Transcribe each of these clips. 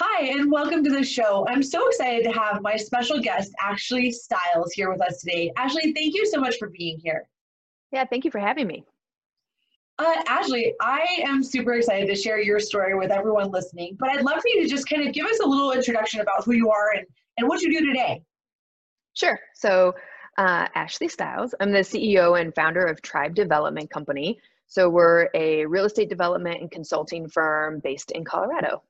Hi, and welcome to the show. I'm so excited to have my special guest, Ashley Styles, here with us today. Ashley, thank you so much for being here. Yeah, thank you for having me. Uh, Ashley, I am super excited to share your story with everyone listening, but I'd love for you to just kind of give us a little introduction about who you are and, and what you do today. Sure. So, uh, Ashley Styles, I'm the CEO and founder of Tribe Development Company. So, we're a real estate development and consulting firm based in Colorado.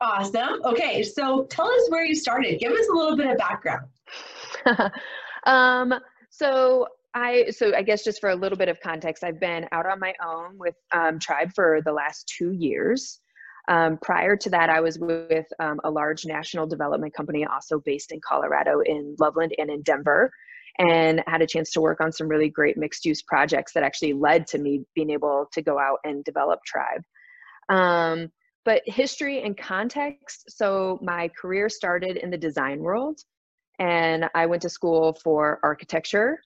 Awesome. Okay, so tell us where you started. Give us a little bit of background. um, so I so I guess just for a little bit of context, I've been out on my own with um, Tribe for the last two years. Um, prior to that, I was with um, a large national development company, also based in Colorado, in Loveland and in Denver, and had a chance to work on some really great mixed use projects that actually led to me being able to go out and develop Tribe. Um, but history and context. So my career started in the design world, and I went to school for architecture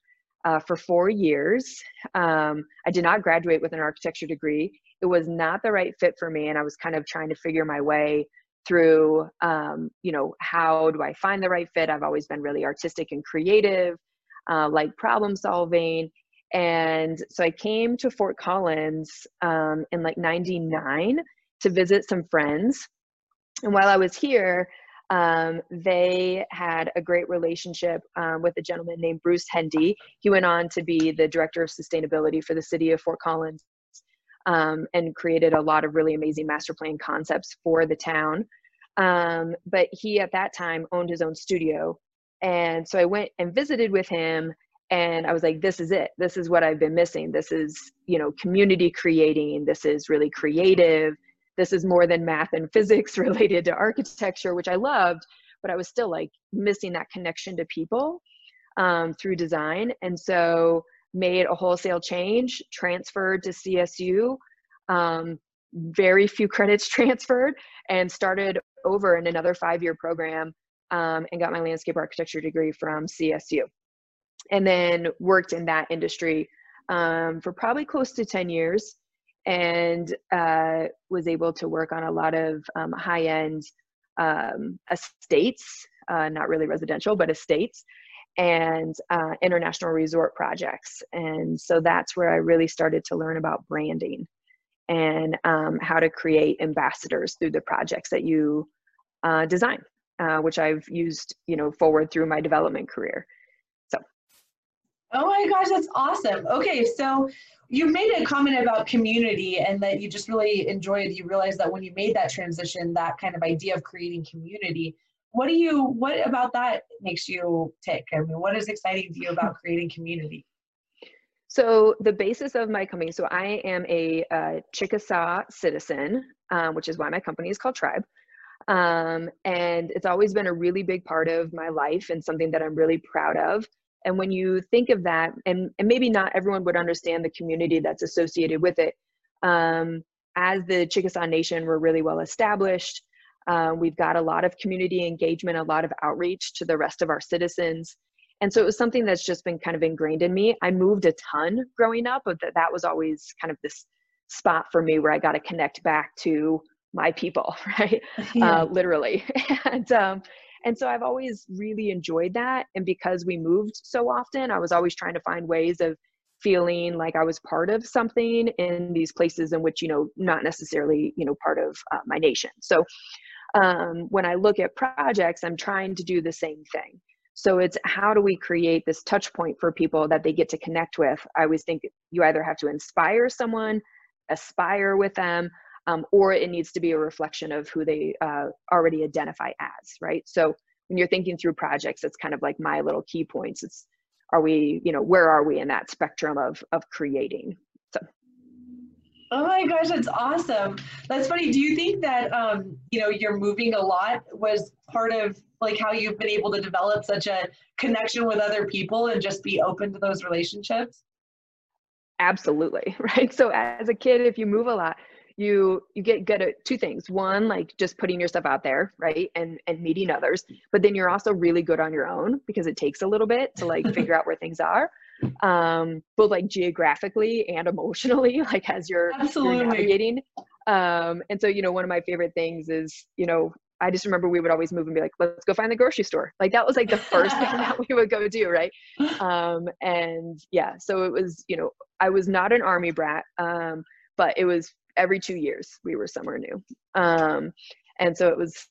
uh, for four years. Um, I did not graduate with an architecture degree. It was not the right fit for me, and I was kind of trying to figure my way through, um, you know, how do I find the right fit? I've always been really artistic and creative, uh, like problem solving. And so I came to Fort Collins um, in like 99 to visit some friends. And while I was here, um, they had a great relationship um, with a gentleman named Bruce Hendee. He went on to be the director of sustainability for the city of Fort Collins um, and created a lot of really amazing master plan concepts for the town. Um, but he, at that time, owned his own studio. And so I went and visited with him and i was like this is it this is what i've been missing this is you know community creating this is really creative this is more than math and physics related to architecture, which I loved, but I was still like missing that connection to people um, through design. And so made a wholesale change, transferred to CSU, um, very few credits transferred, and started over in another five year program um, and got my landscape architecture degree from CSU. And then worked in that industry um, for probably close to 10 years and uh, was able to work on a lot of um, high end um, estates, uh, not really residential, but estates, and uh, international resort projects. And so that's where I really started to learn about branding and um, how to create ambassadors through the projects that you uh, design, uh, which I've used, you know, forward through my development career. Oh my gosh, that's awesome. Okay, so you made a comment about community and that you just really enjoyed you realized that when you made that transition that kind of idea of creating community. What do you what about that makes you tick? I mean what is exciting to you about creating community? So the basis of my company so i am a uh, chickasaw citizen um, which is why my company is called tribe. Um, and it's always been a really big part of my life and something that i'm really proud of and when you think of that, and, and maybe not everyone would understand the community that's associated with it, um, as the Chickasaw Nation, we're really well established. Um, we've got a lot of community engagement, a lot of outreach to the rest of our citizens. And so it was something that's just been kind of ingrained in me. I moved a ton growing up, but that, that was always kind of this spot for me where I got to connect back to my people, right? Yeah. Uh, literally. and um, and so I've always really enjoyed that. And because we moved so often, I was always trying to find ways of feeling like I was part of something in these places in which, you know, not necessarily, you know, part of uh, my nation. So um, when I look at projects, I'm trying to do the same thing. So it's how do we create this touch point for people that they get to connect with? I always think you either have to inspire someone, aspire with them, um, or it needs to be a reflection of who they uh, already identify as, right? So when you're thinking through projects, it's kind of like my little key points. It's are we, you know, where are we in that spectrum of of creating? So. Oh my gosh, that's awesome. That's funny. Do you think that um, you know, you're moving a lot was part of like how you've been able to develop such a connection with other people and just be open to those relationships? Absolutely, right? So as a kid if you move a lot, you you get good at two things. One, like just putting yourself out there, right? And and meeting others. But then you're also really good on your own because it takes a little bit to like figure out where things are um, both like geographically and emotionally, like as you're, Absolutely. you're navigating. Um, and so, you know, one of my favorite things is, you know, I just remember we would always move and be like, let's go find the grocery store. Like that was like the first thing that we would go do, right? Um, and yeah, so it was, you know, I was not an army brat, um, but it was every two years we were somewhere new. Um, and so it was,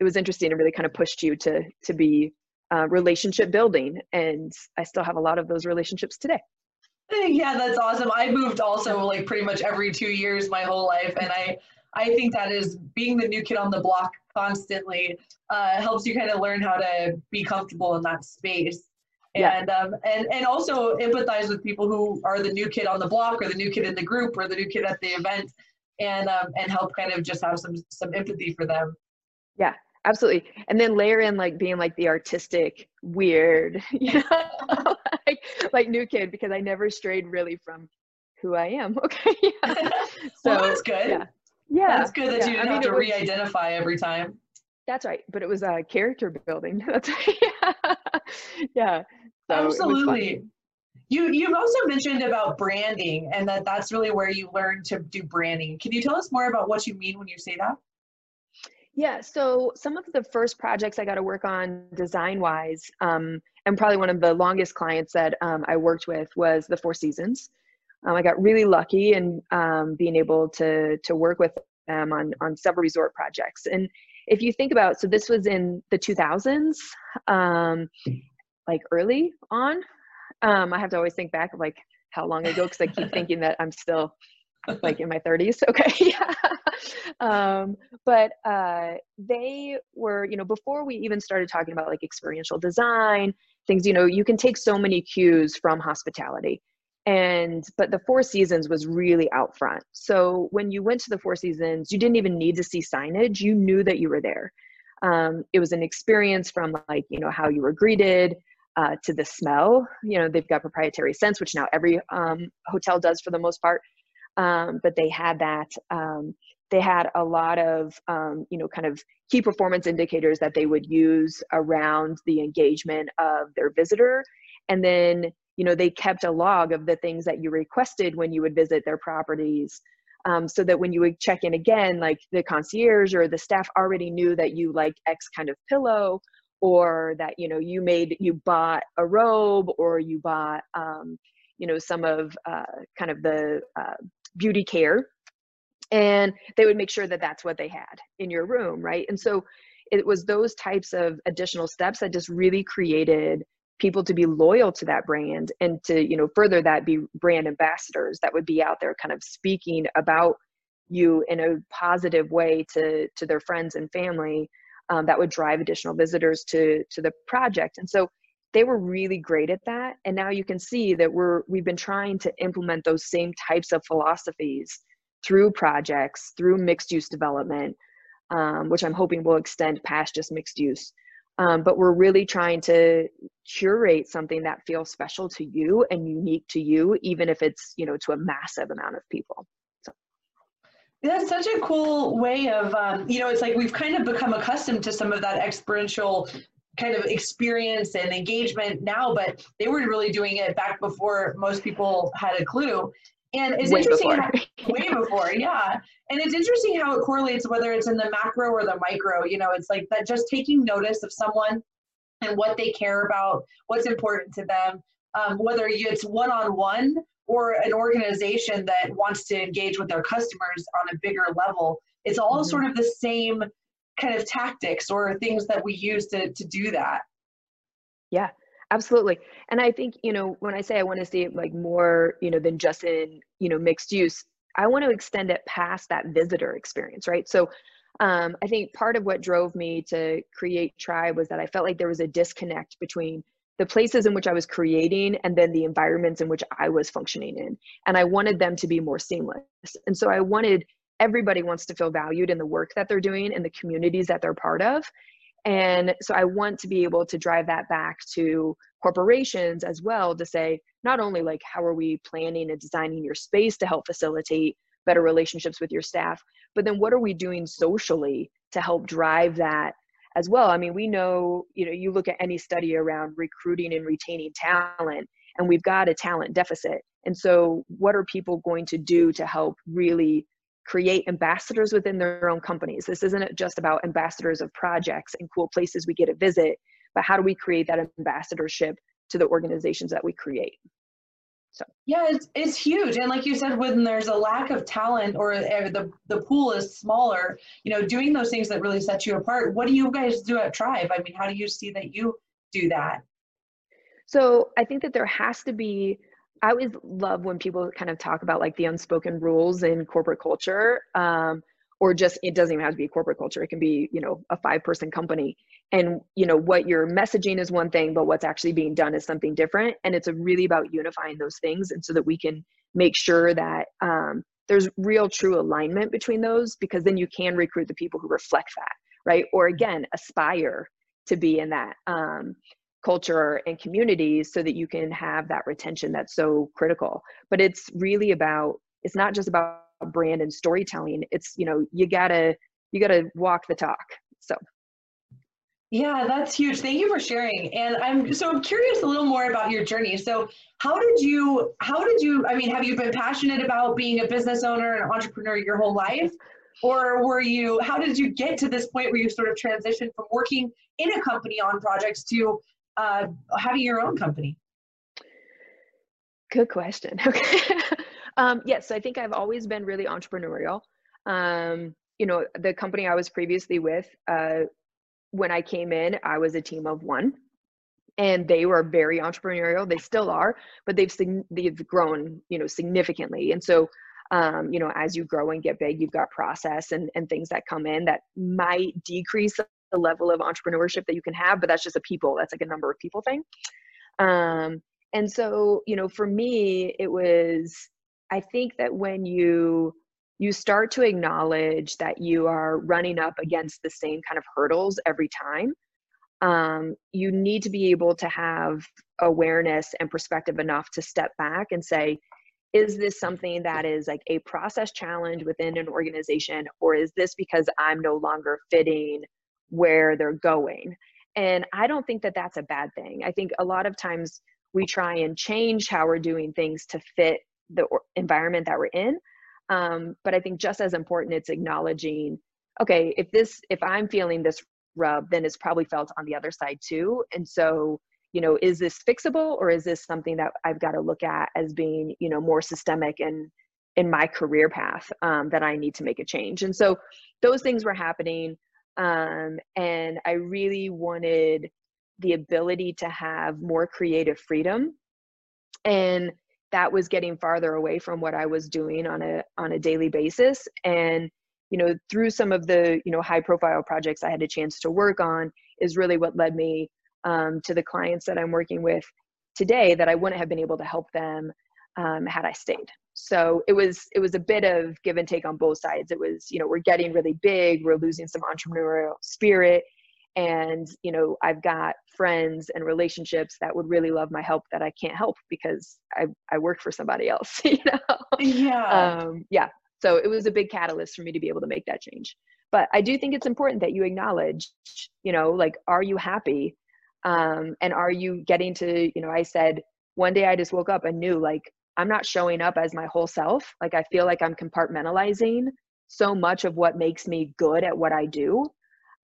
it was interesting and really kind of pushed you to to be uh, relationship building. And i still have a lot of those relationships today. Yeah that's awesome. I moved also like pretty much every two years my whole life. And i i think that is being the new kid on the block constantly uh, helps you kind of learn how to be comfortable in that space Yeah. and um, and and also empathize with people who are the new kid on the block or the new kid in the group or the new kid at the event and um, and help kind of just have some some empathy for them yeah absolutely and then layer in like being like the artistic weird you know like, like new kid because i never strayed really from who i am okay yeah. so well, that's good yeah yeah that's good that yeah. you didn't I mean, have to was, re-identify every time that's right but it was a uh, character building that's yeah, yeah. So absolutely you you've also mentioned about branding and that that's really where you learn to do branding can you tell us more about what you mean when you say that yeah, so some of the first projects I got to work on design wise, um, and probably one of the longest clients that um, I worked with was the Four Seasons. Um, I got really lucky in um, being able to to work with them on on several resort projects. And if you think about, so this was in the 2000s, um, like early on. Um, I have to always think back of like how long ago because I keep thinking that I'm still like in my 30s okay yeah. Um, but uh, they were you know before we even started talking about like experiential design things you know you can take so many cues from hospitality and but the four seasons was really out front. So when you went to the four seasons you didn't even need to see signage. You knew that you were there. Um, it was an experience from like you know how you were greeted uh, to the smell. You know they've got proprietary scents which now every um, hotel does for the most part. Um, but they had that um, they had a lot of um, you know kind of key performance indicators that they would use around the engagement of their visitor. And then you know they kept a log of the things that you requested when you would visit their properties um, so that when you would check in again like the concierge or the staff already knew that you like x kind of pillow or that you know you made you bought a robe or you bought um, you know some of uh, kind of the uh, beauty care and they would make sure that that's what they had in your room right? And so it was those types of additional steps that just really created people to be loyal to that brand and to you know further that be brand ambassadors that would be out there kind of speaking about you in a positive way to to their friends and family um, that would drive additional visitors to to the project. And so they were really great at that. And now you can see that we're we've been trying to implement those same types of philosophies through projects through mixed use development um, which i'm hoping will extend past just mixed use um, but we're really trying to curate something that feels special to you and unique to you even if it's you know to a massive amount of people that's such a cool way of um, you know it's like we've kind of become accustomed to some of that experiential kind of experience and engagement now, but they were really doing it back before most people had a clue. And it's way interesting before. how, way before, yeah. And it's interesting how it correlates whether it's in the macro or the micro. You know, it's like that just taking notice of someone and what they care about, what's important to them, um, whether it's one on one or an organization that wants to engage with their customers on a bigger level. It's all mm-hmm. sort of the same kind of tactics or things that we use to, to do that. Yeah, absolutely. And I think, you know, when I say I want to see it like more, you know, than just in, you know, mixed use, I want to extend it past that visitor experience, right? So um, I think part of what drove me to create Tribe was that I felt like there was a disconnect between the places in which I was creating and then the environments in which I was functioning in. And I wanted them to be more seamless. And so I wanted everybody wants to feel valued in the work that they're doing and the communities that they're part of. And so I want to be able to drive that back to corporations as well to say, not only like how are we planning and designing your space to help facilitate better relationships with your staff, but then what are we doing socially to help drive that as well? I mean, we know, you know, you look at any study around recruiting and retaining talent, and we've got a talent deficit. And so, what are people going to do to help really create ambassadors within their own companies. This isn't just about ambassadors of projects and cool places we get to visit, but how do we create that ambassadorship to the organizations that we create? So yeah, it's it's huge, and like you said, when there's a lack of talent or uh, the the pool is smaller, you know, doing those things that really set you apart. What do you guys do at Tribe? I mean, how do you see that you do that? So I think that there has to be I always love when people kind of talk about like the unspoken rules in corporate culture, um, or just it doesn't even have to be corporate culture. It can be you know a five person company, and you know what your messaging is one thing, but what's actually being done is something different. And it's really about unifying those things, and so that we can make sure that um, there's real true alignment between those, because then you can recruit the people who reflect that, right? Or again, aspire to be in that. Um, culture and communities so that you can have that retention that's so critical. But it's really about it's not just about brand and storytelling. It's you know you gotta you gotta walk the talk so. Yeah that's huge. Thank you for sharing. And i'm so i'm curious a little more about your journey. So how did you how did you i mean have you been passionate about being a business owner and entrepreneur your whole life? Or were you how did you get to this point where you sort of transitioned from working in a company on projects to uh, having your own company? Good question. Okay. um, yes, I think I've always been really entrepreneurial. Um, you know, the company I was previously with, uh, when I came in, I was a team of one, and they were very entrepreneurial. They still are, but they've they've grown, you know, significantly. And so, um, you know, as you grow and get big, you've got process and and things that come in that might decrease the level of entrepreneurship that you can have but that's just a people that's like a number of people thing. Um, and so you know for me it was i think that when you you start to acknowledge that you are running up against the same kind of hurdles every time um, you need to be able to have awareness and perspective enough to step back and say is this something that is like a process challenge within an organization or is this because i'm no longer fitting where they're going. And I don't think that that's a bad thing. I think a lot of times we try and change how we're doing things to fit the environment that we're in. Um, but I think just as important, it's acknowledging, okay, if this, if I'm feeling this rub, then it's probably felt on the other side too. And so, you know, is this fixable or is this something that I've got to look at as being, you know, more systemic and in my career path um, that I need to make a change? And so those things were happening um, and I really wanted the ability to have more creative freedom. And that was getting farther away from what I was doing on a on a daily basis. And you know, through some of the you know high profile projects I had a chance to work on is really what led me um, to the clients that I'm working with today that I wouldn't have been able to help them um, had I stayed so it was it was a bit of give and take on both sides. It was you know we're getting really big we're losing some entrepreneurial spirit and you know i've got friends and relationships that would really love my help that i can't help because i i work for somebody else you know? Yeah. Um, yeah. So it was a big catalyst for me to be able to make that change. But i do think it's important that you acknowledge you know like are you happy? Um, and are you getting to you know i said one day i just woke up and knew like I'm not showing up as my whole self. Like I feel like I'm compartmentalizing so much of what makes me good at what I do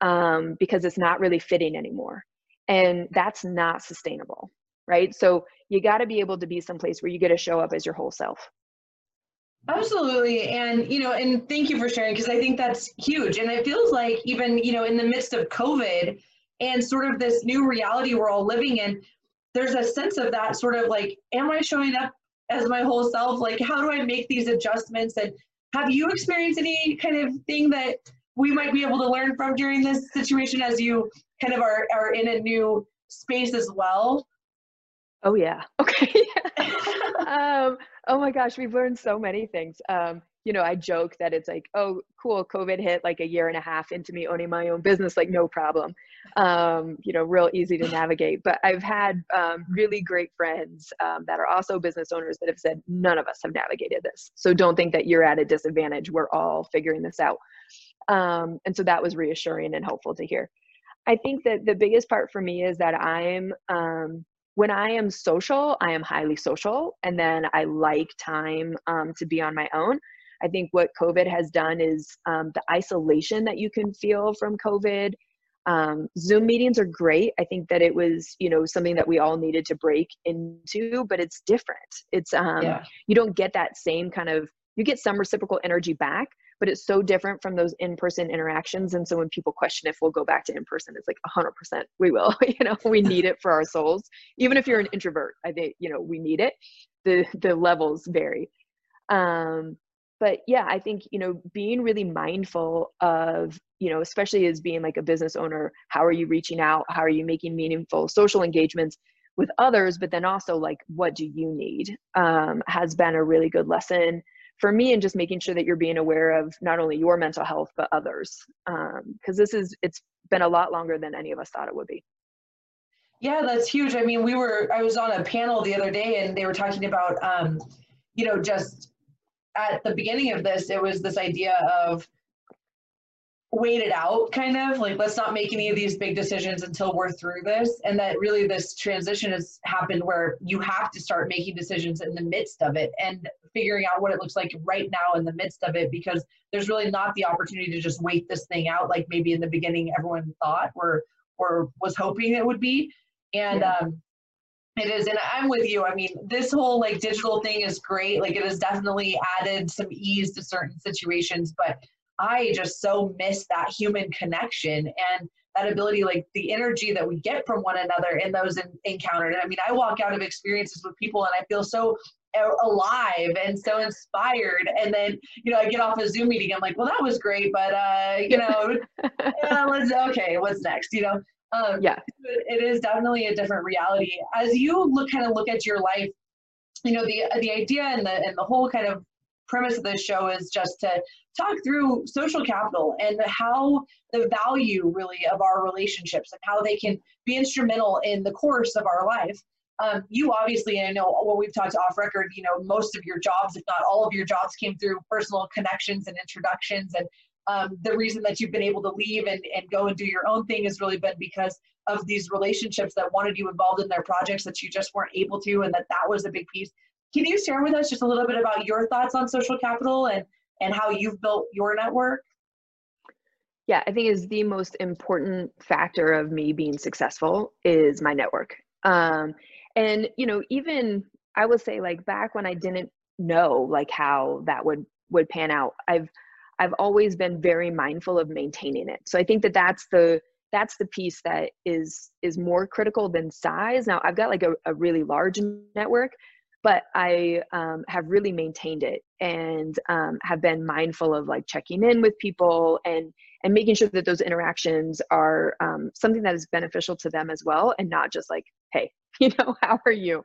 um, because it's not really fitting anymore. And that's not sustainable, right? So you got to be able to be someplace where you get to show up as your whole self. Absolutely. And, you know, and thank you for sharing because I think that's huge. And it feels like even, you know, in the midst of COVID and sort of this new reality we're all living in, there's a sense of that sort of like, am I showing up as my whole self like how do i make these adjustments and have you experienced any kind of thing that we might be able to learn from during this situation as you kind of are, are in a new space as well Oh yeah. Okay. um, oh my gosh, we've learned so many things. Um, you know, I joke that it's like, oh, cool, COVID hit like a year and a half into me owning my own business, like no problem. Um, you know, real easy to navigate. But I've had um, really great friends um, that are also business owners that have said none of us have navigated this. So don't think that you're at a disadvantage. We're all figuring this out. Um, and so that was reassuring and helpful to hear. I think that the biggest part for me is that I'm um, when I am social, I am highly social, and then I like time um, to be on my own. I think what COVID has done is um, the isolation that you can feel from COVID. Um, Zoom meetings are great. I think that it was, you know, something that we all needed to break into, but it's different. It's um, yeah. you don't get that same kind of. You get some reciprocal energy back, but it's so different from those in-person interactions and so when people question if we'll go back to in-person it's like 100% we will you know we need it for our souls even if you're an introvert i think you know we need it the the levels vary um but yeah i think you know being really mindful of you know especially as being like a business owner how are you reaching out? How are you making meaningful social engagements with others? But then also like what do you need um, has been a really good lesson for me and just making sure that you're being aware of not only your mental health but others because um, this is it's been a lot longer than any of us thought it would be. Yeah that's huge. I mean we were i was on a panel the other day and they were talking about um, you know just at the beginning of this it was this idea of wait it out kind of like let's not make any of these big decisions until we're through this. And that really this transition has happened where you have to start making decisions in the midst of it and figuring out what it looks like right now in the midst of it because there's really not the opportunity to just wait this thing out like maybe in the beginning everyone thought or or was hoping it would be. And yeah. um it is and i'm with you. I mean this whole like digital thing is great. Like it has definitely added some ease to certain situations but I just so miss that human connection and that ability, like the energy that we get from one another in those in, encounters. I mean, I walk out of experiences with people and I feel so alive and so inspired. And then, you know, I get off a Zoom meeting, I'm like, well, that was great, but, uh, you know, yeah, let's, okay, what's next, you know? Um, yeah, it is definitely a different reality. As you look, kind of look at your life, you know, the, the idea and the, and the whole kind of premise of this show is just to talk through social capital and how the value really of our relationships and how they can be instrumental in the course of our life. Um, you obviously, I know when we've talked off record, you know, most of your jobs, if not all of your jobs, came through personal connections and introductions. And um, the reason that you've been able to leave and, and go and do your own thing has really been because of these relationships that wanted you involved in their projects that you just weren't able to, and that that was a big piece. Can you share with us just a little bit about your thoughts on social capital and and how you've built your network? Yeah, I think is the most important factor of me being successful is my network. Um, and you know, even I would say like back when I didn't know like how that would would pan out, I've I've always been very mindful of maintaining it. So I think that that's the that's the piece that is is more critical than size. Now I've got like a, a really large network, but I um, have really maintained it and um, have been mindful of like checking in with people and and making sure that those interactions are um, something that is beneficial to them as well and not just like hey you know how are you?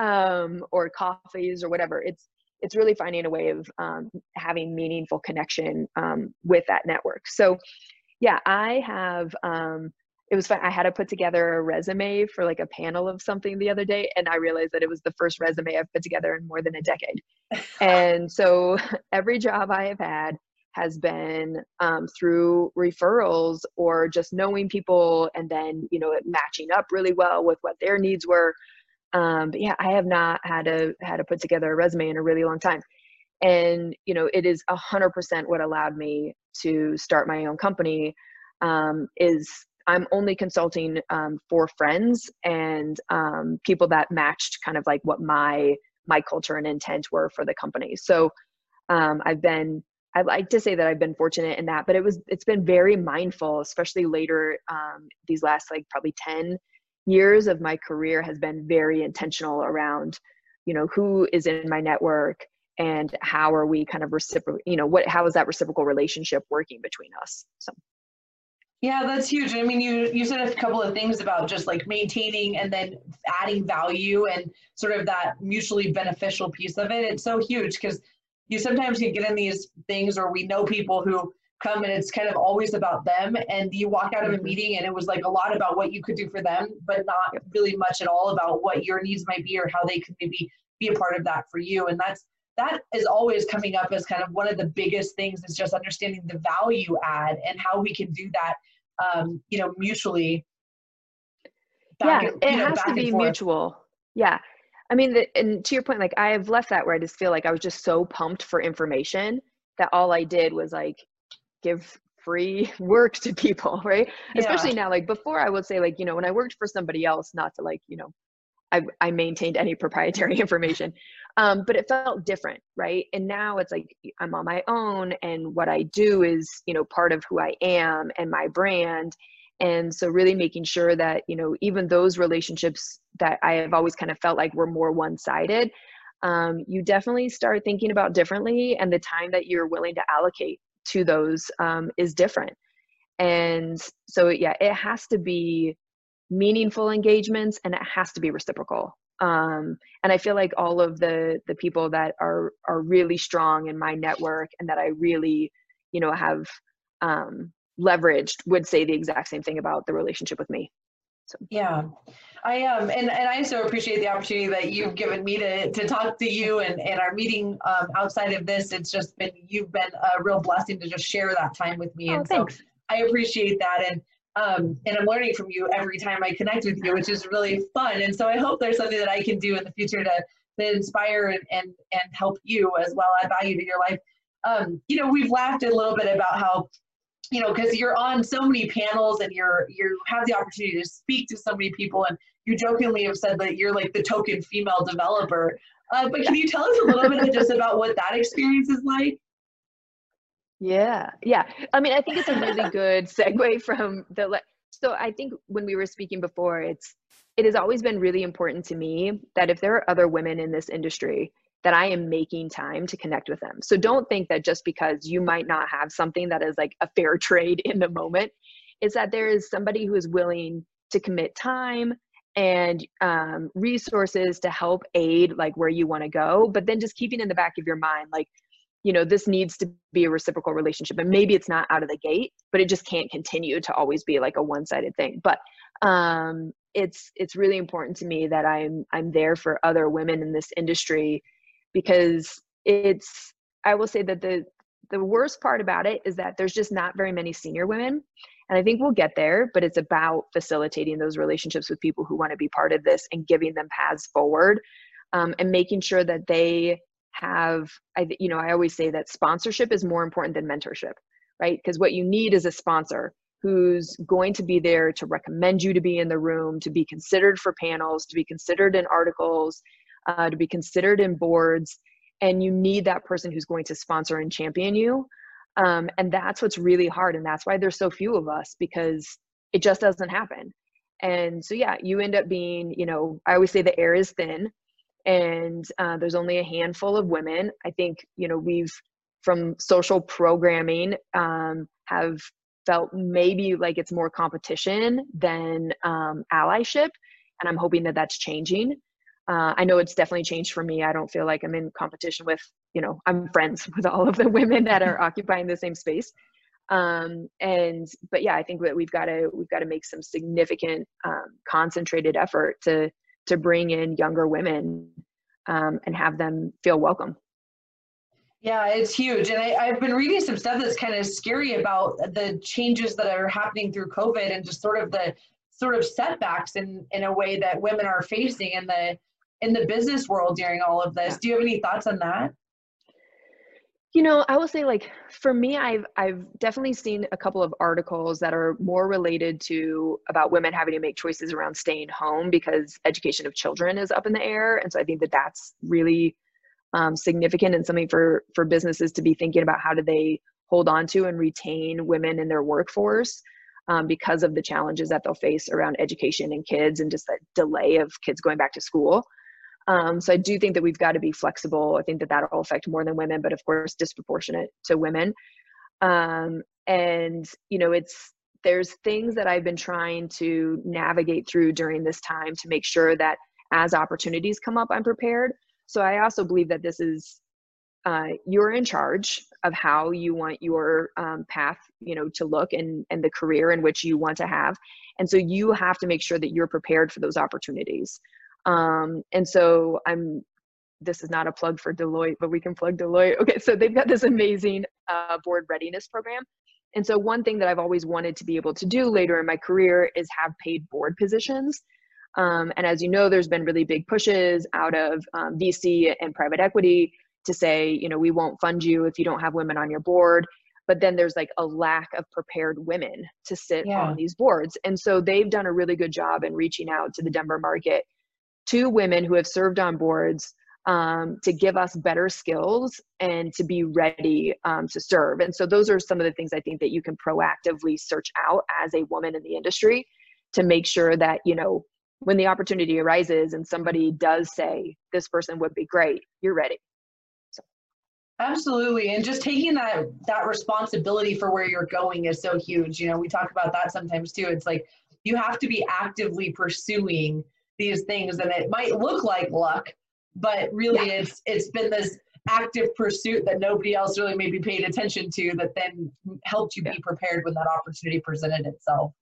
Um, or coffees or whatever. It's it's really finding a way of um, having meaningful connection um, with that network. So yeah i have it was fun. I had to put together a resume for like a panel of something the other day, and I realized that it was the first resume I've put together in more than a decade. and so every job I have had has been um, through referrals or just knowing people and then you know it matching up really well with what their needs were. Um, but yeah, I have not had to had to put together a resume in a really long time. And you know, it is a hundred percent what allowed me to start my own company um, is I'm only consulting um, for friends and um, people that matched kind of like what my my culture and intent were for the company. So um, I've been I like to say that I've been fortunate in that, but it was it's been very mindful, especially later um, these last like probably ten years of my career has been very intentional around you know who is in my network and how are we kind of reciprocal you know what how is that reciprocal relationship working between us so Yeah, that's huge. I mean, you you said a couple of things about just like maintaining and then adding value and sort of that mutually beneficial piece of it. It's so huge because you sometimes can get in these things or we know people who come and it's kind of always about them and you walk out of a mm-hmm. meeting and it was like a lot about what you could do for them but not really much at all about what your needs might be or how they could maybe be a part of that for you and that's that is always coming up as kind of one of the biggest things is just understanding the value add and how we can do that um, you know mutually yeah and, it know, has to be mutual. Yeah. I mean the, and to your point like i have left that where i just feel like i was just so pumped for information that all i did was like give free work to people right? Yeah. especially now like before i would say like you know when i worked for somebody else not to like you know I, I maintained any proprietary information um, but it felt different right? And now it's like i'm on my own and what i do is you know part of who i am and my brand. And so really making sure that you know even those relationships that i have always kind of felt like were more one-sided um, you definitely start thinking about differently and the time that you're willing to allocate to those um, is different. And so yeah it has to be meaningful engagements and it has to be reciprocal um, and i feel like all of the the people that are are really strong in my network and that i really you know have um, leveraged would say the exact same thing about the relationship with me. So. Yeah. I um and, and i so appreciate the opportunity that you've given me to to talk to you and and our meeting um, outside of this. It's just been you've been a real blessing to just share that time with me. Oh, and thanks. so i appreciate that. And um, and I'm learning from you every time I connect with you, which is really fun. And so I hope there's something that I can do in the future to, to inspire and, and, and help you as well, add value to your life. Um, you know, we've laughed a little bit about how, you know, because you're on so many panels and you're you have the opportunity to speak to so many people, and you jokingly have said that you're like the token female developer. Uh, but can you tell us a little bit just about what that experience is like? Yeah, yeah. I mean, I think it's a really good segue from the. Le- so I think when we were speaking before, it's it has always been really important to me that if there are other women in this industry, that I am making time to connect with them. So don't think that just because you might not have something that is like a fair trade in the moment, is that there is somebody who is willing to commit time and um, resources to help aid like where you want to go but then just keeping in the back of your mind like you know this needs to be a reciprocal relationship and maybe it's not out of the gate but it just can't continue to always be like a one-sided thing. But um it's it's really important to me that i'm i'm there for other women in this industry because it's i will say that the the worst part about it is that there's just not very many senior women and i think we'll get there but it's about facilitating those relationships with people who want to be part of this and giving them paths forward um, and making sure that they have i you know i always say that sponsorship is more important than mentorship right? Because what you need is a sponsor who's going to be there to recommend you to be in the room to be considered for panels to be considered in articles uh, to be considered in boards and you need that person who's going to sponsor and champion you um, and that's what's really hard and that's why there's so few of us because it just doesn't happen. And so yeah you end up being you know i always say the air is thin and uh, there's only a handful of women. I think you know we've from social programming um, have felt maybe like it's more competition than um, allyship and i'm hoping that that's changing. Uh, i know it's definitely changed for me. I don't feel like i'm in competition with you know i'm friends with all of the women that are occupying the same space. Um, and but yeah i think that we've got to we've got to make some significant um, concentrated effort to to bring in younger women um, and have them feel welcome. Yeah, it's huge. And I, have been reading some stuff that's kind of scary about the changes that are happening through COVID and just sort of the sort of setbacks in, in a way that women are facing in the in the business world during all of this. Do you have any thoughts on that? You know i will say like for me i've i've definitely seen a couple of articles that are more related to about women having to make choices around staying home because education of children is up in the air. And so i think that that's really um, significant and something for for businesses to be thinking about how do they hold on to and retain women in their workforce um, because of the challenges that they'll face around education and kids and just that delay of kids going back to school um, so I do think that we've got to be flexible. I think that that will affect more than women, but of course disproportionate to women. Um, and you know, it's there's things that I've been trying to navigate through during this time to make sure that as opportunities come up, I'm prepared. So I also believe that this is uh, you're in charge of how you want your um, path, you know, to look and and the career in which you want to have, and so you have to make sure that you're prepared for those opportunities. Um, and so I'm this is not a plug for Deloitte, but we can plug Deloitte. Okay, so they've got this amazing uh, board readiness program. And so, one thing that I've always wanted to be able to do later in my career is have paid board positions. Um, and as you know, there's been really big pushes out of um, VC and private equity to say, you know, we won't fund you if you don't have women on your board. But then there's like a lack of prepared women to sit yeah. on these boards. And so they've done a really good job in reaching out to the Denver market to women who have served on boards um, to give us better skills and to be ready um, to serve. And so those are some of the things I think that you can proactively search out as a woman in the industry to make sure that, you know, when the opportunity arises and somebody does say this person would be great, you're ready. So. Absolutely. And just taking that that responsibility for where you're going is so huge. You know, we talk about that sometimes too. It's like you have to be actively pursuing these things and it might look like luck, but really yeah. it's it's been this active pursuit that nobody else really maybe paid attention to that then helped you be prepared when that opportunity presented itself.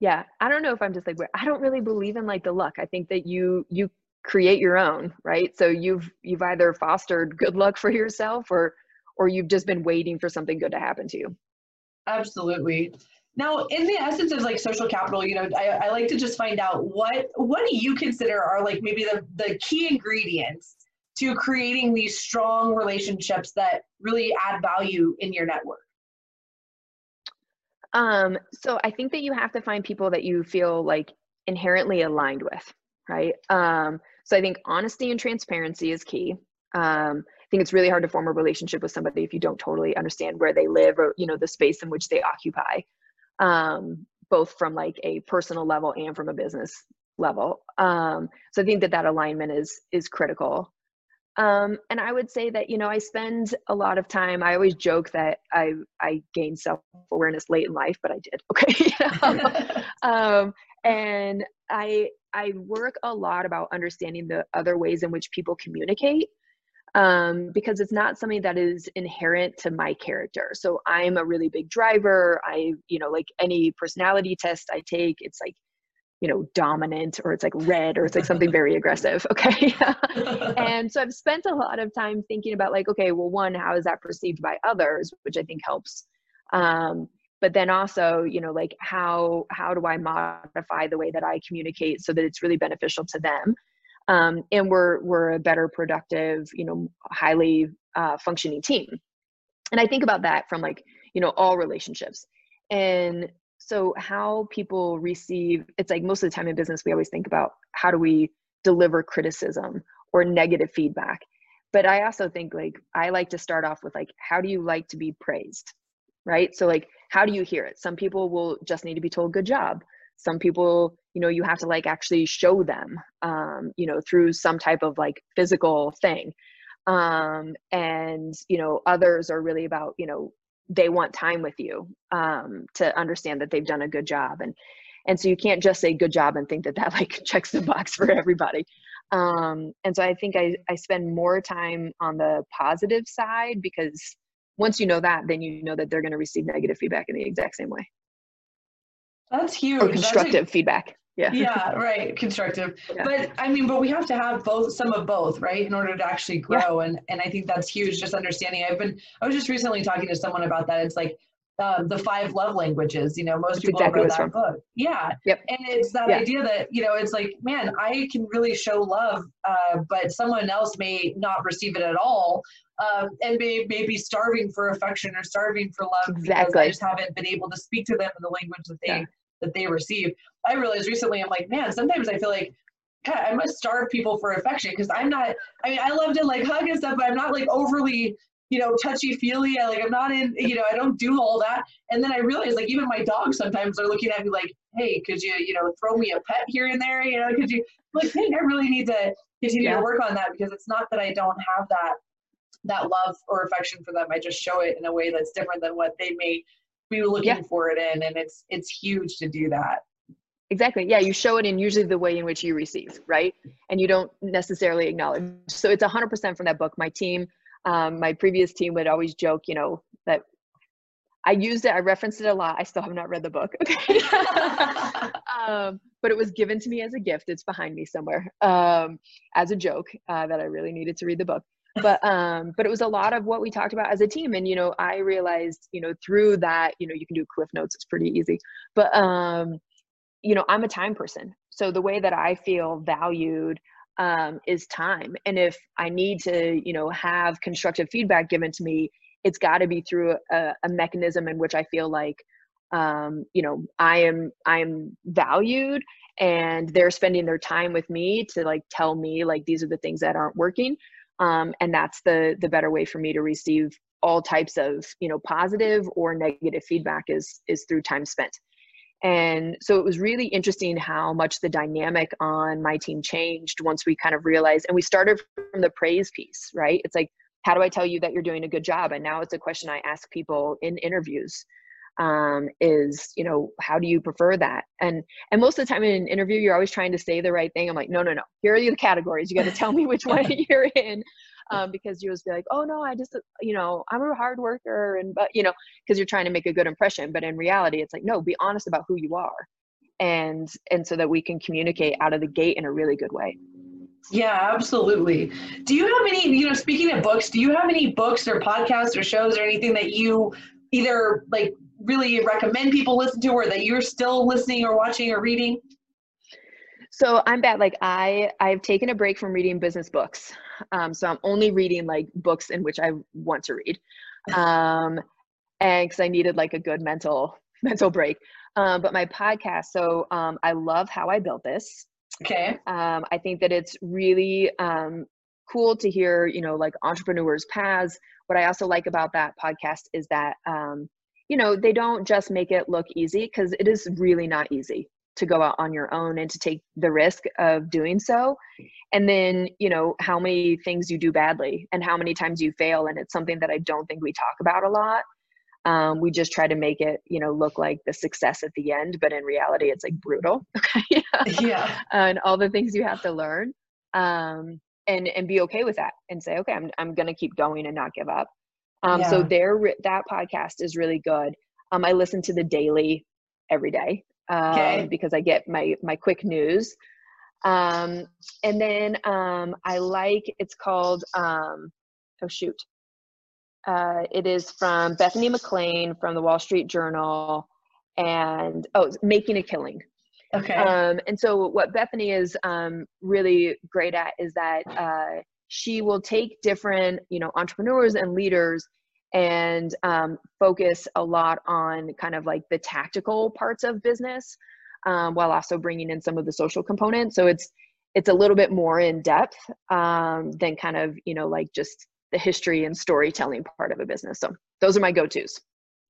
Yeah i don't know if i'm just like i don't really believe in like the luck. I think that you you create your own right? So you've you've either fostered good luck for yourself or or you've just been waiting for something good to happen to you. Absolutely now, in the essence of like social capital, you know, I, I like to just find out what what do you consider are like maybe the, the key ingredients to creating these strong relationships that really add value in your network? Um, so I think that you have to find people that you feel like inherently aligned with, right? Um, so I think honesty and transparency is key. Um, I think it's really hard to form a relationship with somebody if you don't totally understand where they live or you know the space in which they occupy um, both from like a personal level and from a business level. Um, so I think that that alignment is is critical. Um, and I would say that you know I spend a lot of time. I always joke that I I gained self awareness late in life, but I did. Okay, um, and I I work a lot about understanding the other ways in which people communicate um, because it's not something that is inherent to my character. So I'm a really big driver. I, you know, like any personality test I take, it's like, you know, dominant or it's like red or it's like something very aggressive. Okay. and so I've spent a lot of time thinking about like, okay, well, one, how is that perceived by others, which I think helps. Um, but then also, you know, like how how do I modify the way that I communicate so that it's really beneficial to them? Um, and we're we're a better productive you know highly uh, functioning team. And i think about that from like you know all relationships. And so how people receive it's like most of the time in business we always think about how do we deliver criticism or negative feedback. But i also think like i like to start off with like how do you like to be praised right? So like how do you hear it? Some people will just need to be told good job some people you know you have to like actually show them um, you know through some type of like physical thing. Um, and you know others are really about you know they want time with you um, to understand that they've done a good job. And and so you can't just say good job and think that that like checks the box for everybody. Um, and so i think I, I spend more time on the positive side because once you know that then you know that they're going to receive negative feedback in the exact same way that's huge. Or constructive a, feedback. Yeah. Yeah, right. Constructive. Yeah. But I mean, but we have to have both some of both, right? In order to actually grow. Yeah. And and I think that's huge, just understanding. I've been I was just recently talking to someone about that. It's like um, the five love languages. You know, most that's people exactly read that from. book. Yeah. Yep. And it's that yeah. idea that you know, it's like, man, I can really show love, uh, but someone else may not receive it at all, um, and may, may be starving for affection or starving for love exactly. because I just haven't been able to speak to them in the language that they that they receive. I realized recently, I'm like, man, sometimes I feel like, God, I must starve people for affection because I'm not. I mean, I love to like hug and stuff, but I'm not like overly, you know, touchy feely. I like I'm not in, you know, I don't do all that. And then I realized, like, even my dogs sometimes are looking at me like, hey, could you, you know, throw me a pet here and there? You know, could you? I'm like, hey, I really need to continue yeah. to work on that because it's not that I don't have that that love or affection for them. I just show it in a way that's different than what they may be looking yeah. for it in and it's it's huge to do that. Exactly. Yeah you show it in usually the way in which you receive right? And you don't necessarily acknowledge. So it's 100% from that book. My team um, my previous team would always joke you know that i used it i referenced it a lot. I still have not read the book. Okay. Um, but it was given to me as a gift. It's behind me somewhere. Um, as a joke uh, that i really needed to read the book but um but it was a lot of what we talked about as a team and you know i realized you know through that you know you can do cliff notes it's pretty easy. But um you know i'm a time person so the way that i feel valued um, is time and if i need to you know have constructive feedback given to me it's got to be through a, a, mechanism in which i feel like um, you know i am i am valued and they're spending their time with me to like tell me like these are the things that aren't working um, and that's the the better way for me to receive all types of you know positive or negative feedback is is through time spent. And so it was really interesting how much the dynamic on my team changed once we kind of realized and we started from the praise piece right? It's like how do i tell you that you're doing a good job? And now it's a question i ask people in interviews um, is you know how do you prefer that? And and most of the time in an interview you're always trying to say the right thing. I'm like no no no. Here are the categories. You got to tell me which one you're in um, because you just be like oh no i just you know i'm a hard worker and but you know because you're trying to make a good impression. But in reality it's like no be honest about who you are. And and so that we can communicate out of the gate in a really good way. Yeah, absolutely. Do you have any, you know, speaking of books, do you have any books or podcasts or shows or anything that you either like really recommend people listen to or that you're still listening or watching or reading? So I'm bad. Like I, I've taken a break from reading business books. Um, so I'm only reading like books in which I want to read. Um, and cause I needed like a good mental, mental break. Um, but my podcast, so um, I love how I built this. Okay. Um, I think that it's really um, cool to hear, you know, like entrepreneurs' paths. What I also like about that podcast is that um, you know, they don't just make it look easy because it is really not easy to go out on your own and to take the risk of doing so. And then, you know, how many things you do badly and how many times you fail. And it's something that I don't think we talk about a lot. Um, we just try to make it, you know, look like the success at the end, but in reality, it's like brutal. yeah. yeah. And all the things you have to learn. Um, and, and be okay with that and say, okay, I'm, I'm going to keep going and not give up. Um, yeah. So there, that podcast is really good. Um, I listen to the daily every day um, okay. because I get my my quick news. Um, and then um, I like it's called um, oh shoot, uh, it is from Bethany McLean from the Wall Street Journal, and oh, making a killing. Okay. Um, and so what Bethany is um, really great at is that uh, she will take different you know entrepreneurs and leaders and um, focus a lot on kind of like the tactical parts of business um, while also bringing in some of the social components. So it's it's a little bit more in depth um, than kind of you know like just the history and storytelling part of a business. So those are my go-to's.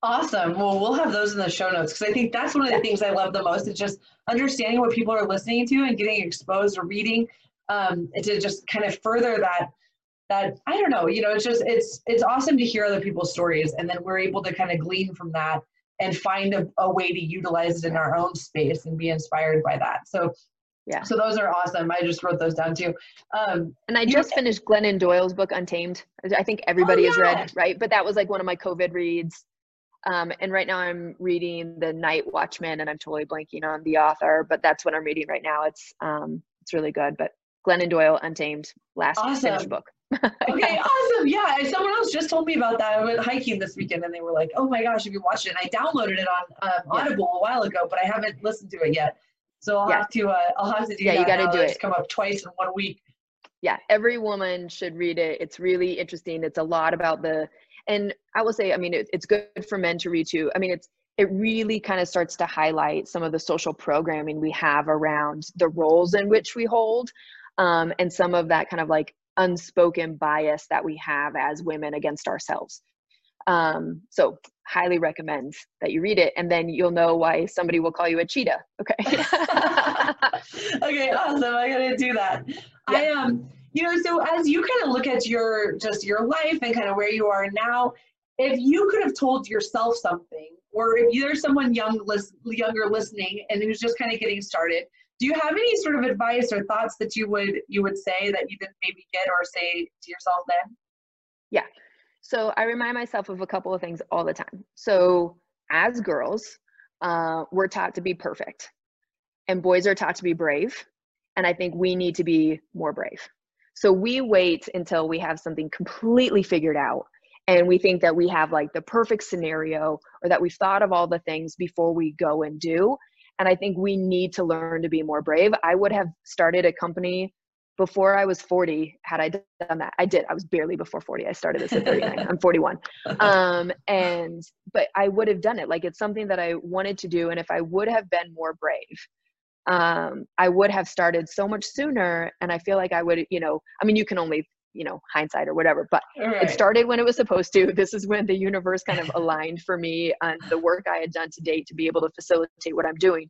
Awesome. Well, we'll have those in the show notes because I think that's one of the things I love the most is just understanding what people are listening to and getting exposed or reading um, to just kind of further that that I don't know, you know, it's just it's it's awesome to hear other people's stories and then we're able to kind of glean from that and find a, a way to utilize it in our own space and be inspired by that. So yeah. So those are awesome. I just wrote those down too. Um, and I just finished Glennon Doyle's book Untamed. I think everybody oh, yeah. has read, right? But that was like one of my COVID reads. Um, and right now I'm reading The Night Watchman, and I'm totally blanking on the author, but that's what I'm reading right now. It's um, it's really good. But Glennon Doyle Untamed, last awesome. finished book. okay, awesome. Yeah, someone else just told me about that. I went hiking this weekend and they were like, oh my gosh, have you watched it? And I downloaded it on um, Audible a while ago, but I haven't listened to it yet. So I'll yeah. have to, uh, I'll have to do yeah, that. you got to do it. It's come up twice in one week. Yeah, every woman should read it. It's really interesting. It's a lot about the, and I will say, I mean, it, it's good for men to read too. I mean, it's, it really kind of starts to highlight some of the social programming we have around the roles in which we hold um, and some of that kind of like unspoken bias that we have as women against ourselves. Um, so highly recommend that you read it and then you'll know why somebody will call you a cheetah. Okay. okay, awesome. I gotta do that. Yeah. I um you know, so as you kind of look at your just your life and kind of where you are now, if you could have told yourself something or if there's someone young, younger listening and who's just kind of getting started, do you have any sort of advice or thoughts that you would you would say that you didn't maybe get or say to yourself then? Yeah. So I remind myself of a couple of things all the time. So as girls, uh, we're taught to be perfect, and boys are taught to be brave. And I think we need to be more brave. So we wait until we have something completely figured out and we think that we have like the perfect scenario or that we've thought of all the things before we go and do. And I think we need to learn to be more brave. I would have started a company before I was 40 had I done that. I did. I was barely before 40. I started this at 39. I'm 41. Um, and but I would have done it. Like it's something that I wanted to do. And if I would have been more brave, um, I would have started so much sooner. And I feel like I would, you know, I mean, you can only you know hindsight or whatever but right. it started when it was supposed to. This is when the universe kind of aligned for me and the work i had done to date to be able to facilitate what i'm doing.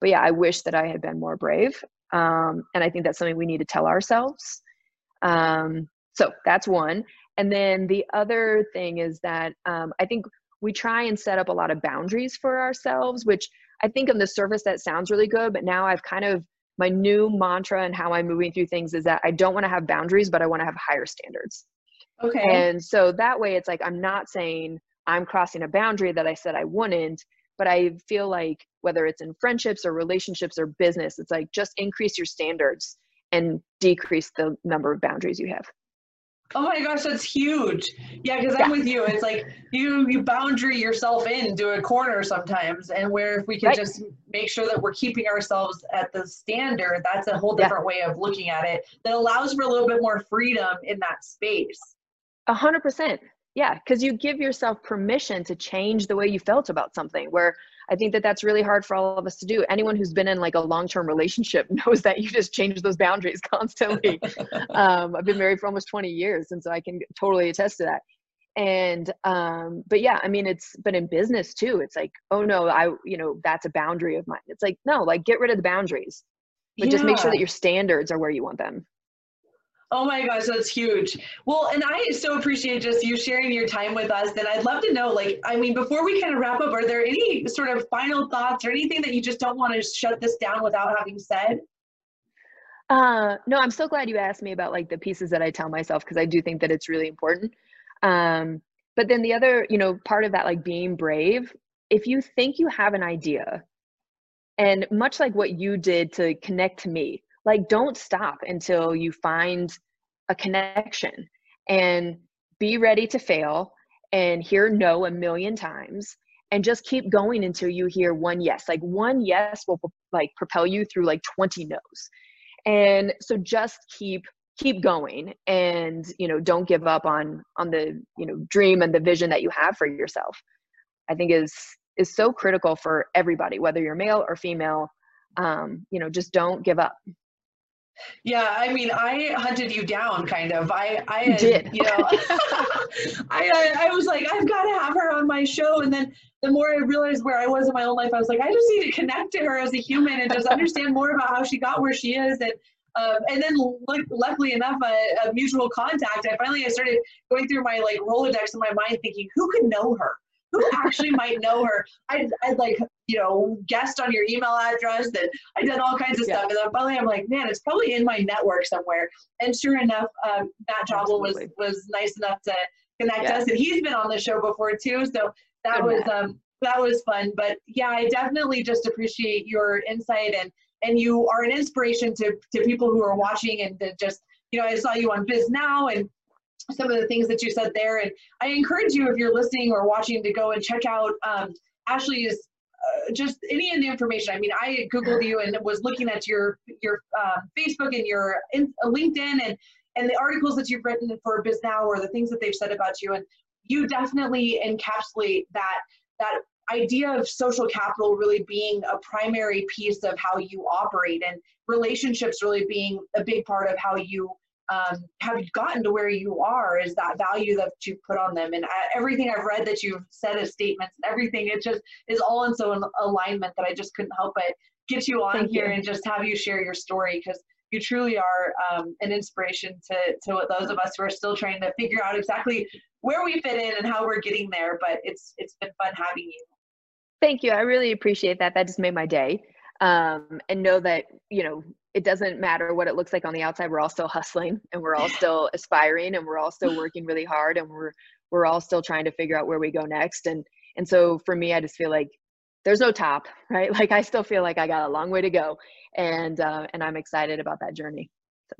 But yeah i wish that i had been more brave um, and i think that's something we need to tell ourselves. Um, so that's one. And then the other thing is that um, i think we try and set up a lot of boundaries for ourselves which i think on the surface that sounds really good but now i've kind of my new mantra and how I'm moving through things is that I don't want to have boundaries, but I want to have higher standards. Okay. And so that way it's like I'm not saying I'm crossing a boundary that I said I wouldn't, but I feel like whether it's in friendships or relationships or business, it's like just increase your standards and decrease the number of boundaries you have. Oh my gosh, that's huge. Yeah, because I'm with you. It's like you you boundary yourself into a corner sometimes, and where if we can right. just make sure that we're keeping ourselves at the standard, that's a whole different yeah. way of looking at it that allows for a little bit more freedom in that space. A hundred percent. Yeah, because you give yourself permission to change the way you felt about something. Where I think that that's really hard for all of us to do. Anyone who's been in like a long term relationship knows that you just change those boundaries constantly. um, I've been married for almost 20 years, and so I can totally attest to that. And, um, but yeah, I mean, it's, but in business too, it's like, oh no, I, you know, that's a boundary of mine. It's like, no, like get rid of the boundaries, but yeah. just make sure that your standards are where you want them. Oh my gosh, that's huge. Well, and I so appreciate just you sharing your time with us. And I'd love to know, like, I mean, before we kind of wrap up, are there any sort of final thoughts or anything that you just don't want to shut this down without having said? Uh, no, I'm so glad you asked me about like the pieces that I tell myself because I do think that it's really important. Um, but then the other, you know, part of that, like being brave, if you think you have an idea, and much like what you did to connect to me, like don't stop until you find a connection and be ready to fail and hear no a million times and just keep going until you hear one yes. Like one yes will like propel you through like 20 no's. And so just keep keep going and you know don't give up on on the you know dream and the vision that you have for yourself. I think is is so critical for everybody whether you're male or female. Um, you know just don't give up yeah, I mean, I hunted you down, kind of. I, I had, did. You know, I, I, I was like, I've got to have her on my show, and then the more I realized where I was in my own life, I was like, I just need to connect to her as a human and just understand more about how she got where she is, and um, and then luckily enough, a, a mutual contact. I finally I started going through my like Rolodex in my mind, thinking, who could know her? Who actually might know her. I'd, I'd like, you know, guessed on your email address and I did all kinds of yeah. stuff. And then finally I'm like, man, it's probably in my network somewhere. And sure enough, um, Matt Jobble was, was nice enough to connect yeah. us and he's been on the show before too. So that Good was, um, that was fun. But yeah, I definitely just appreciate your insight and, and you are an inspiration to, to people who are watching and to just, you know, I saw you on Bisnow and some of the things that you said there. And I encourage you, if you're listening or watching, to go and check out um, Ashley's uh, just any of the information. I mean, I googled you and was looking at your your uh, Facebook and your in, uh, LinkedIn and and the articles that you've written for Bisnow or the things that they've said about you, and you definitely encapsulate that that idea of social capital really being a primary piece of how you operate and relationships really being a big part of how you um, have gotten to where you are is that value that you put on them and I, everything i've read that you've said as statements and everything it just is all in so in alignment that i just couldn't help but get you on Thank here you. and just have you share your story because you truly are um, an inspiration to, to those of us who are still trying to figure out exactly where we fit in and how we're getting there but it's it's been fun having you Thank you. I really appreciate that. That just made my day. Um, and know that, you know, it doesn't matter what it looks like on the outside. We're all still hustling and we're all still aspiring and we're all still working really hard and we're, we're all still trying to figure out where we go next. And, and so for me, I just feel like there's no top, right? Like I still feel like I got a long way to go and, uh, and I'm excited about that journey.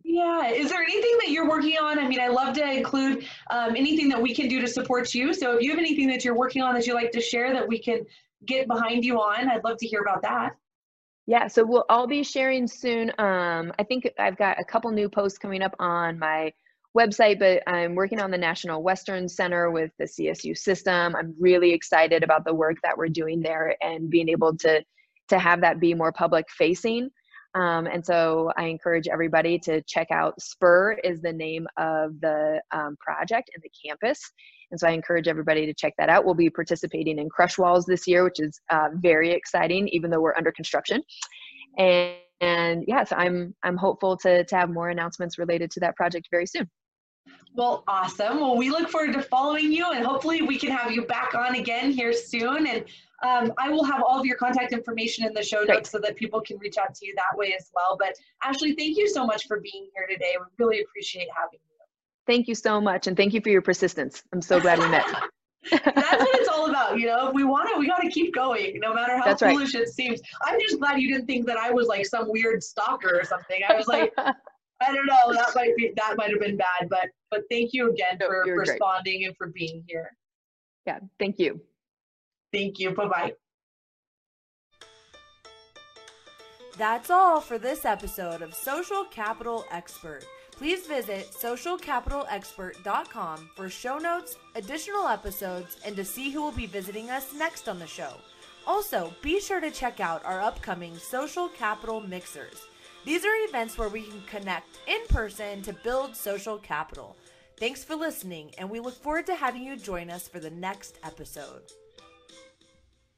Yeah. Is there anything that you're working on? I mean, I love to include um, anything that we can do to support you. So if you have anything that you're working on that you like to share that we can get behind you on, I'd love to hear about that. Yeah, so we'll all be sharing soon. Um, I think I've got a couple new posts coming up on my website, but I'm working on the National Western Center with the CSU system. I'm really excited about the work that we're doing there and being able to to have that be more public facing. Um, and so I encourage everybody to check out Spur is the name of the um, project and the campus. And so I encourage everybody to check that out. We'll be participating in Crush Walls this year, which is uh, very exciting, even though we're under construction. And, and yeah, so I'm I'm hopeful to to have more announcements related to that project very soon. Well, awesome. Well, we look forward to following you, and hopefully we can have you back on again here soon. And um, I will have all of your contact information in the show notes Great. so that people can reach out to you that way as well. But Ashley, thank you so much for being here today. We really appreciate having you. Thank you so much, and thank you for your persistence. I'm so glad we met. That's what it's all about, you know. If we want it, we got to keep going, no matter how That's foolish right. it seems. I'm just glad you didn't think that I was like some weird stalker or something. I was like, I don't know, that might be that might have been bad, but but thank you again no, for responding great. and for being here. Yeah, thank you. Thank you. Bye bye. That's all for this episode of Social Capital Expert. Please visit socialcapitalexpert.com for show notes, additional episodes, and to see who will be visiting us next on the show. Also, be sure to check out our upcoming Social Capital Mixers. These are events where we can connect in person to build social capital. Thanks for listening, and we look forward to having you join us for the next episode.